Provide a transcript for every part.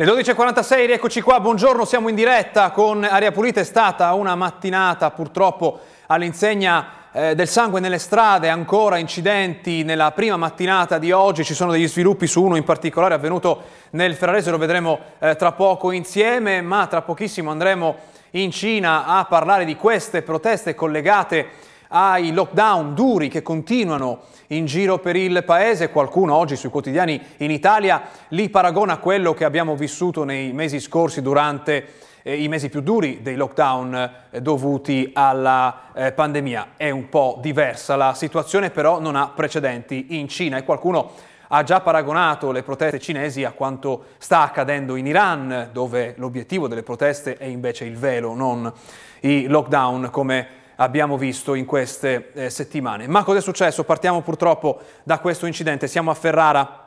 Le 12.46, rieccoci qua, buongiorno, siamo in diretta con Aria Pulita, è stata una mattinata purtroppo all'insegna eh, del sangue nelle strade, ancora incidenti nella prima mattinata di oggi, ci sono degli sviluppi su uno in particolare avvenuto nel Ferrarese, lo vedremo eh, tra poco insieme, ma tra pochissimo andremo in Cina a parlare di queste proteste collegate ai lockdown duri che continuano in giro per il paese. Qualcuno oggi sui quotidiani in Italia li paragona a quello che abbiamo vissuto nei mesi scorsi durante eh, i mesi più duri dei lockdown eh, dovuti alla eh, pandemia. È un po' diversa la situazione, però non ha precedenti in Cina e qualcuno ha già paragonato le proteste cinesi a quanto sta accadendo in Iran, dove l'obiettivo delle proteste è invece il velo, non i lockdown come abbiamo visto in queste eh, settimane. Ma cosa è successo? Partiamo purtroppo da questo incidente. Siamo a Ferrara.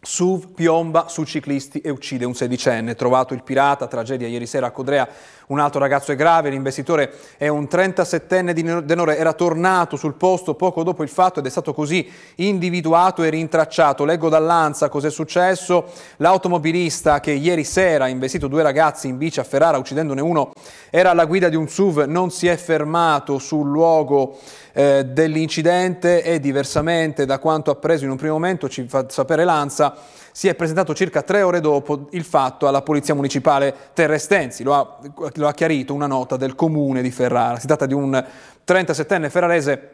SUV piomba su ciclisti e uccide un sedicenne. Trovato il pirata, tragedia ieri sera a Codrea. Un altro ragazzo è grave, l'investitore è un 37enne di Denore, era tornato sul posto poco dopo il fatto ed è stato così individuato e rintracciato. Leggo dall'Anza cos'è successo. L'automobilista che ieri sera ha investito due ragazzi in bici a Ferrara uccidendone uno era alla guida di un SUV, non si è fermato sul luogo eh, dell'incidente e diversamente da quanto appreso in un primo momento, ci fa sapere l'ANSA, si è presentato circa tre ore dopo il fatto alla Polizia Municipale Terrestensi, lo ha, lo ha chiarito una nota del comune di Ferrara. Si tratta di un 37enne ferrarese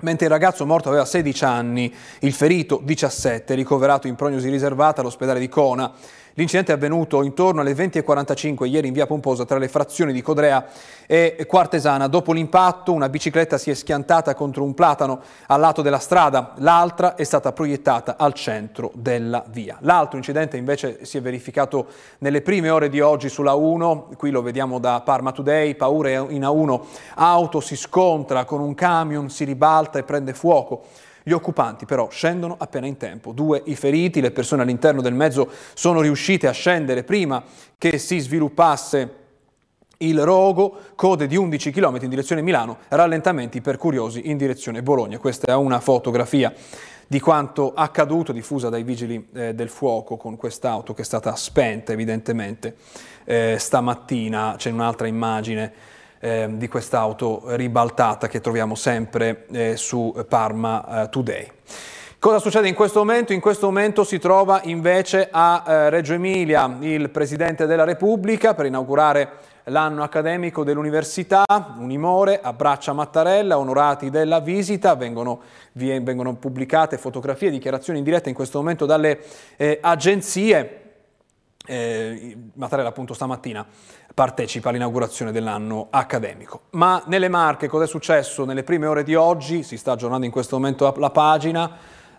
mentre il ragazzo morto aveva 16 anni, il ferito 17, ricoverato in prognosi riservata all'ospedale di Cona. L'incidente è avvenuto intorno alle 20.45 ieri in via Pomposa tra le frazioni di Codrea e Quartesana. Dopo l'impatto una bicicletta si è schiantata contro un platano al lato della strada, l'altra è stata proiettata al centro della via. L'altro incidente invece si è verificato nelle prime ore di oggi sulla 1, qui lo vediamo da Parma Today, paure in A1, auto si scontra con un camion, si ribalta e prende fuoco. Gli occupanti però scendono appena in tempo. Due i feriti, le persone all'interno del mezzo sono riuscite a scendere prima che si sviluppasse il rogo, code di 11 km in direzione Milano, rallentamenti per curiosi in direzione Bologna. Questa è una fotografia di quanto accaduto, diffusa dai vigili eh, del fuoco con quest'auto che è stata spenta evidentemente eh, stamattina. C'è un'altra immagine eh, di quest'auto ribaltata che troviamo sempre eh, su Parma eh, Today. Cosa succede in questo momento? In questo momento si trova invece a eh, Reggio Emilia il Presidente della Repubblica per inaugurare l'anno accademico dell'Università, Unimore, abbraccia Mattarella, onorati della visita, vengono, vengono pubblicate fotografie dichiarazioni in diretta in questo momento dalle eh, agenzie. Eh, Mattarella appunto stamattina partecipa all'inaugurazione dell'anno accademico. Ma nelle Marche cosa è successo nelle prime ore di oggi? Si sta aggiornando in questo momento la pagina.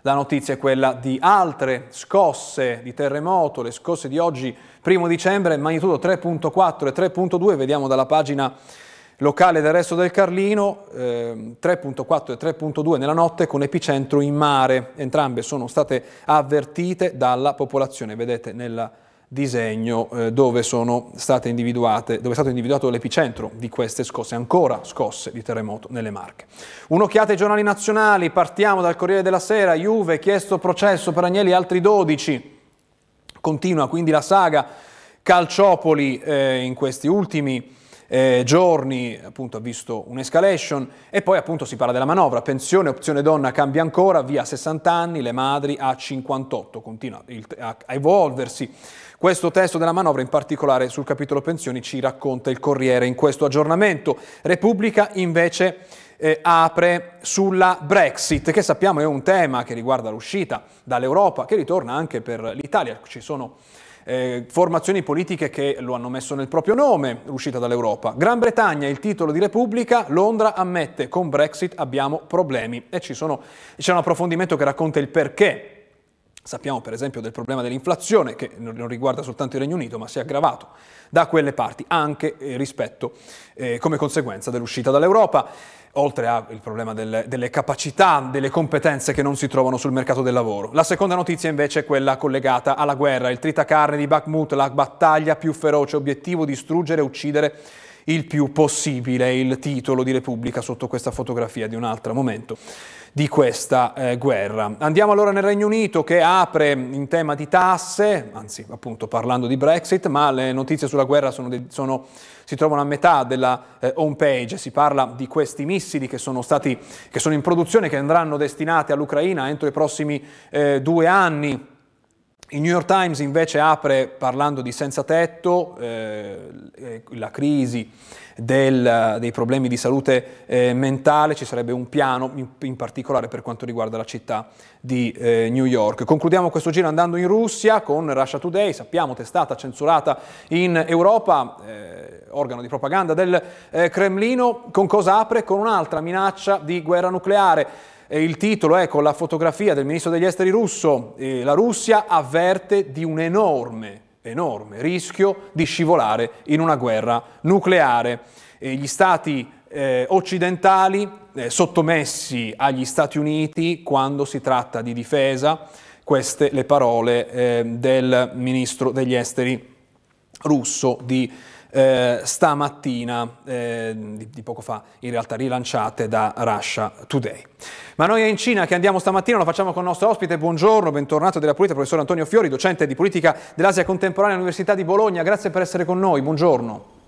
La notizia è quella di altre scosse di terremoto, le scosse di oggi, primo dicembre, magnitudo 3.4 e 3.2, vediamo dalla pagina locale del resto del Carlino, eh, 3.4 e 3.2 nella notte con epicentro in mare. Entrambe sono state avvertite dalla popolazione, vedete nella disegno eh, dove, sono state individuate, dove è stato individuato l'epicentro di queste scosse, ancora scosse di terremoto nelle Marche. Un'occhiata ai giornali nazionali, partiamo dal Corriere della Sera, Juve, chiesto processo per Agnelli, altri 12. Continua quindi la saga Calciopoli eh, in questi ultimi eh, giorni appunto ha visto un'escalation e poi appunto si parla della manovra, pensione, opzione donna cambia ancora, via 60 anni, le madri a 58, continua il, a, a evolversi. Questo testo della manovra, in particolare sul capitolo pensioni, ci racconta il Corriere in questo aggiornamento. Repubblica invece eh, apre sulla Brexit, che sappiamo è un tema che riguarda l'uscita dall'Europa, che ritorna anche per l'Italia. Ci sono eh, formazioni politiche che lo hanno messo nel proprio nome, l'uscita dall'Europa. Gran Bretagna, il titolo di Repubblica, Londra ammette con Brexit abbiamo problemi e ci sono, c'è un approfondimento che racconta il perché Sappiamo per esempio del problema dell'inflazione che non riguarda soltanto il Regno Unito ma si è aggravato da quelle parti anche eh, rispetto eh, come conseguenza dell'uscita dall'Europa, oltre al problema delle, delle, capacità, delle competenze che non si trovano sul mercato del lavoro. La seconda notizia invece è quella collegata alla guerra, il tritacarne di Bakhmut, la battaglia più feroce, obiettivo distruggere e uccidere il più possibile il titolo di Repubblica sotto questa fotografia di un altro momento di questa eh, guerra. Andiamo allora nel Regno Unito che apre in tema di tasse, anzi appunto parlando di Brexit, ma le notizie sulla guerra sono, de- sono, si trovano a metà della eh, home page, si parla di questi missili che sono, stati, che sono in produzione, che andranno destinati all'Ucraina entro i prossimi eh, due anni. Il New York Times invece apre parlando di senza tetto, eh, eh, la crisi del, dei problemi di salute eh, mentale, ci sarebbe un piano in, in, particolare per quanto riguarda la città di eh, New York. Concludiamo questo giro andando in Russia con Russia Today, sappiamo testata censurata in Europa, eh, organo di propaganda del eh, Cremlino, con cosa apre? Con un'altra minaccia di guerra nucleare il titolo è con la fotografia del ministro degli esteri russo, eh, la Russia avverte di un enorme, enorme rischio di scivolare in una guerra nucleare. E gli stati eh, occidentali eh, sottomessi agli Stati Uniti quando si tratta di difesa, queste le parole eh, del ministro degli esteri russo di eh, stamattina, eh, di, di, poco fa, in realtà rilanciate da Russia Today. Ma noi è in Cina che andiamo stamattina, lo facciamo con il nostro ospite. Buongiorno, bentornato della politica, professor Antonio Fiori, docente di politica dell'Asia contemporanea all'Università di Bologna. Grazie per essere con noi, buongiorno.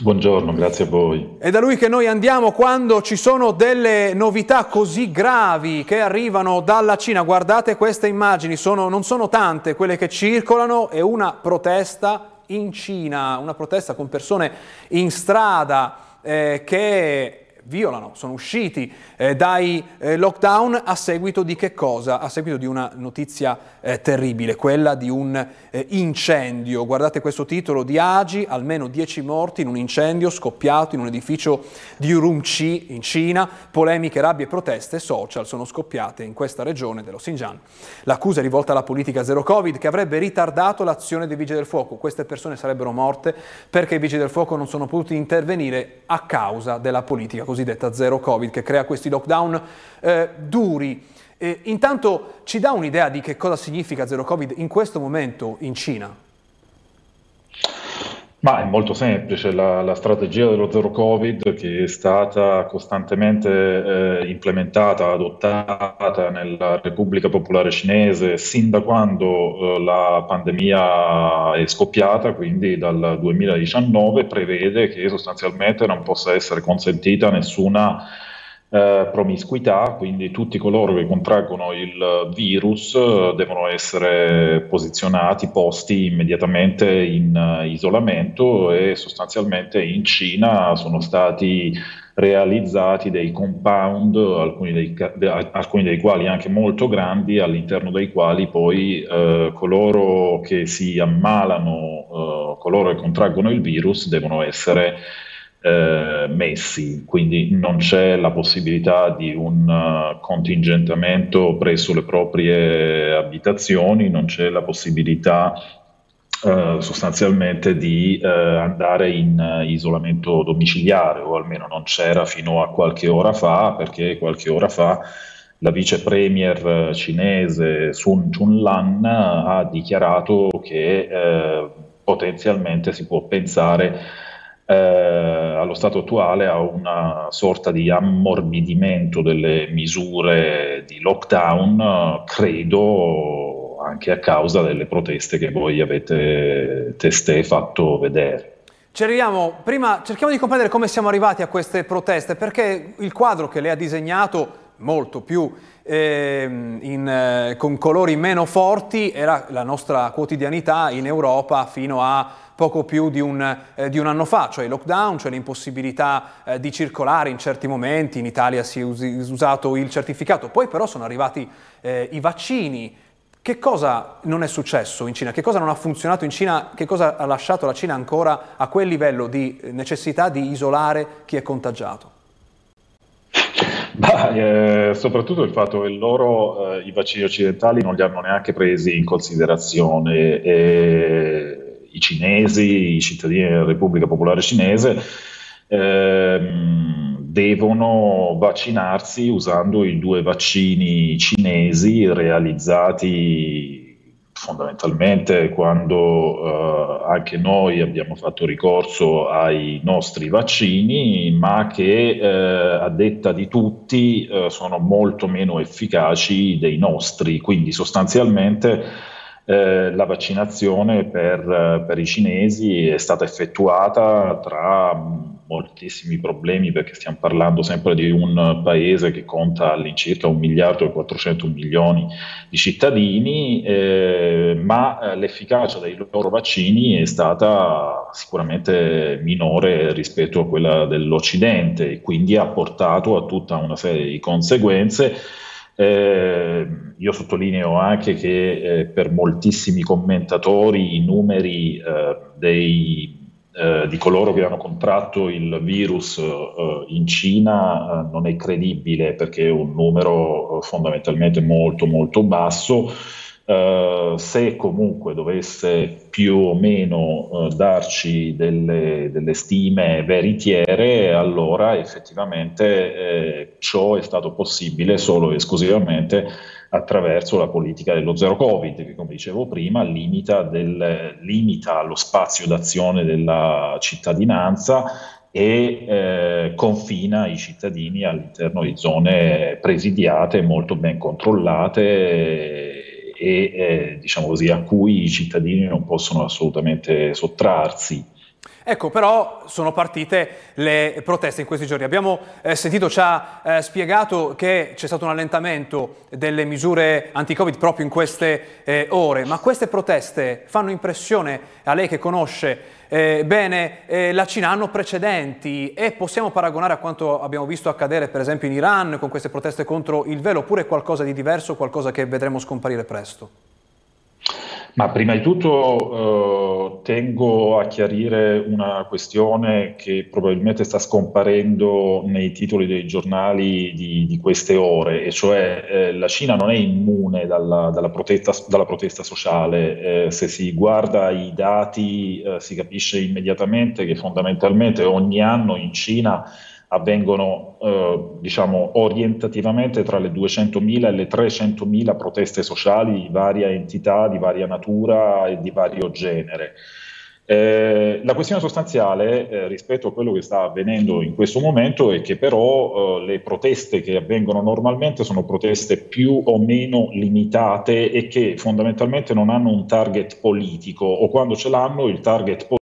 Buongiorno, grazie a voi. È da lui che noi andiamo quando ci sono delle novità così gravi che arrivano dalla Cina. Guardate queste immagini, sono, non sono tante quelle che circolano, è una protesta in Cina, una protesta con persone in strada eh, che violano, sono usciti eh, dai eh, lockdown a seguito di che cosa? A seguito di una notizia eh, terribile, quella di un eh, incendio. Guardate questo titolo di Agi, almeno 10 morti in un incendio scoppiato in un edificio di Urumqi in Cina, polemiche, rabbie e proteste social sono scoppiate in questa regione dello Xinjiang. L'accusa è rivolta alla politica zero Covid che avrebbe ritardato l'azione dei vigili del fuoco. Queste persone sarebbero morte perché i vigili del fuoco non sono potuti intervenire a causa della politica cosiddetta zero Covid che crea questi lockdown eh, duri. Eh, intanto ci dà un'idea di che cosa significa zero Covid in questo momento in Cina? Ma è molto semplice, la, la, strategia dello zero Covid che è stata costantemente eh, implementata, adottata nella Repubblica Popolare Cinese sin da quando eh, la pandemia è scoppiata, quindi dal 2019, prevede che sostanzialmente non possa essere consentita nessuna eh, promiscuità, quindi tutti coloro che contraggono il virus eh, devono essere posizionati, posti immediatamente in uh, isolamento e sostanzialmente in Cina sono stati realizzati dei compound, alcuni dei, de, alcuni dei quali anche molto grandi, all'interno dei quali poi eh, coloro che si ammalano, eh, coloro che contraggono il virus devono essere eh, messi, quindi non c'è la possibilità di un uh, contingentamento presso le proprie abitazioni, non c'è la possibilità uh, sostanzialmente di uh, andare in isolamento domiciliare, o almeno non c'era fino a qualche ora fa, perché qualche ora fa la vice premier cinese Sun Chunlan ha dichiarato che potenzialmente si può pensare eh, allo stato attuale a una sorta di ammorbidimento delle misure di lockdown, credo anche a causa delle proteste che voi avete testé fatto vedere. Ci arriviamo, prima cerchiamo di comprendere come siamo arrivati a queste proteste, perché il quadro che lei ha disegnato molto più eh, in, eh, con colori meno forti era la nostra quotidianità in Europa fino a poco più di un, eh, di un anno fa, cioè il lockdown, cioè l'impossibilità eh, di circolare in certi momenti, in Italia si è usato il certificato, poi però sono arrivati eh, i vaccini. Che cosa non è successo in Cina? Che cosa non ha funzionato in Cina? Che cosa ha lasciato la Cina ancora a quel livello di necessità di isolare chi è contagiato? Bah, eh, soprattutto il fatto che loro eh, i vaccini occidentali non li hanno neanche presi in considerazione. E i cinesi, i cittadini della Repubblica Popolare Cinese, ehm, devono vaccinarsi usando i due vaccini cinesi realizzati fondamentalmente quando eh, anche noi abbiamo fatto ricorso ai nostri vaccini, ma che eh, a detta di tutti eh, sono molto meno efficaci dei nostri, quindi sostanzialmente eh, la vaccinazione per, per, i cinesi è stata effettuata tra moltissimi problemi perché stiamo parlando sempre di un paese che conta all'incirca un miliardo e 400 milioni di cittadini, eh, ma l'efficacia dei loro vaccini è stata sicuramente minore rispetto a quella dell'Occidente e quindi ha portato a tutta una serie di conseguenze. Eh, io sottolineo anche che eh, per moltissimi commentatori i numeri eh, dei, eh, di coloro che hanno contratto il virus eh, in Cina eh, non è credibile perché è un numero fondamentalmente molto molto basso. Uh, se comunque dovesse più o meno darci delle, delle, stime veritiere, allora effettivamente eh, ciò è stato possibile solo e esclusivamente attraverso la politica dello zero Covid, che come dicevo prima limita, del, limita lo spazio d'azione della cittadinanza e eh, confina i cittadini all'interno di zone presidiate, molto ben controllate e eh, diciamo così, a cui i cittadini non possono assolutamente sottrarsi. Ecco, però sono partite le proteste in questi giorni. Abbiamo eh, sentito, ci ha eh, spiegato che c'è stato un allentamento delle misure anti-Covid proprio in queste eh, ore, ma queste proteste fanno impressione a lei che conosce eh, bene eh, la Cina, hanno precedenti e possiamo paragonare a quanto abbiamo visto accadere per esempio in Iran con queste proteste contro il velo oppure qualcosa di diverso, qualcosa che vedremo scomparire presto? Ma prima di tutto eh, tengo a chiarire una questione che probabilmente sta scomparendo nei titoli dei giornali di, di queste ore, e cioè eh, la Cina non è immune dalla, dalla, protesta, dalla protesta, sociale. Eh, se si guarda i dati eh, si capisce immediatamente che fondamentalmente ogni anno in Cina avvengono eh, diciamo orientativamente tra le 200.000 e le 300.000 proteste sociali di varia entità, di varia natura e di vario genere. Eh, la questione sostanziale eh, rispetto a quello che sta avvenendo in questo momento è che però eh, le proteste che avvengono normalmente sono proteste più o meno limitate e che fondamentalmente non hanno un target politico o quando ce l'hanno il target politico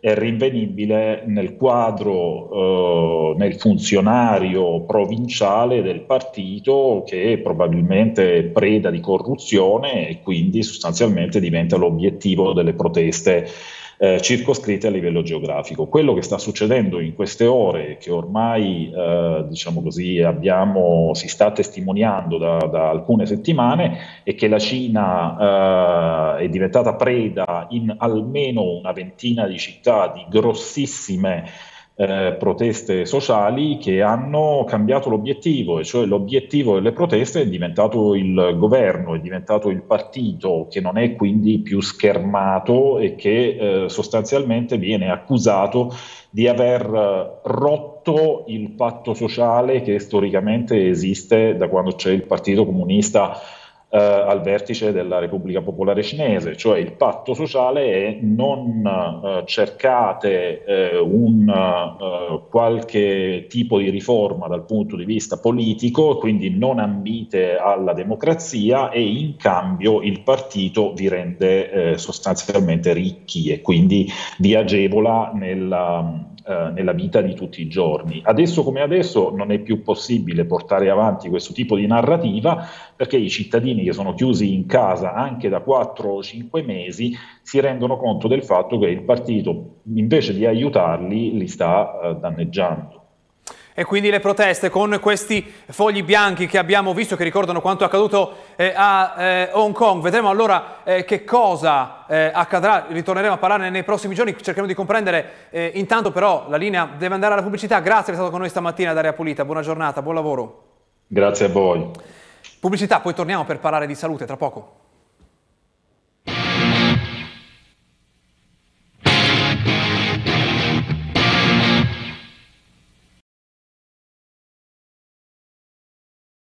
è rinvenibile nel quadro, eh, nel funzionario provinciale del partito che probabilmente è preda di corruzione e quindi sostanzialmente diventa l'obiettivo delle proteste eh, circoscritte a livello geografico. Quello che sta succedendo in queste ore, che ormai eh, diciamo così, abbiamo, si sta testimoniando da, da, alcune settimane, è che la Cina eh, è diventata preda in almeno una ventina di città di grossissime eh, proteste sociali che hanno cambiato l'obiettivo, e cioè l'obiettivo delle proteste è diventato il governo, è diventato il partito che non è quindi più schermato e che eh, sostanzialmente viene accusato di aver eh, rotto il patto sociale che storicamente esiste da quando c'è il Partito Comunista eh, al vertice della Repubblica Popolare Cinese, cioè il patto sociale è non eh, cercate eh, un eh, qualche tipo di riforma dal punto di vista politico, quindi non ambite alla democrazia e in cambio il partito vi rende eh, sostanzialmente ricchi e quindi vi agevola nella eh, nella vita di tutti i giorni. Adesso come adesso non è più possibile portare avanti questo tipo di narrativa perché i cittadini che sono chiusi in casa anche da 4 o 5 mesi si rendono conto del fatto che il partito invece di aiutarli li sta eh, danneggiando. E quindi le proteste con questi fogli bianchi che abbiamo visto, che ricordano quanto accaduto eh, a eh, Hong Kong. Vedremo allora eh, che cosa eh, accadrà, ritorneremo a parlarne nei prossimi giorni, cercheremo di comprendere. Eh, intanto però la linea deve andare alla pubblicità. Grazie per essere stato con noi stamattina ad Area Pulita, buona giornata, buon lavoro. Grazie a voi. Pubblicità, poi torniamo per parlare di salute tra poco.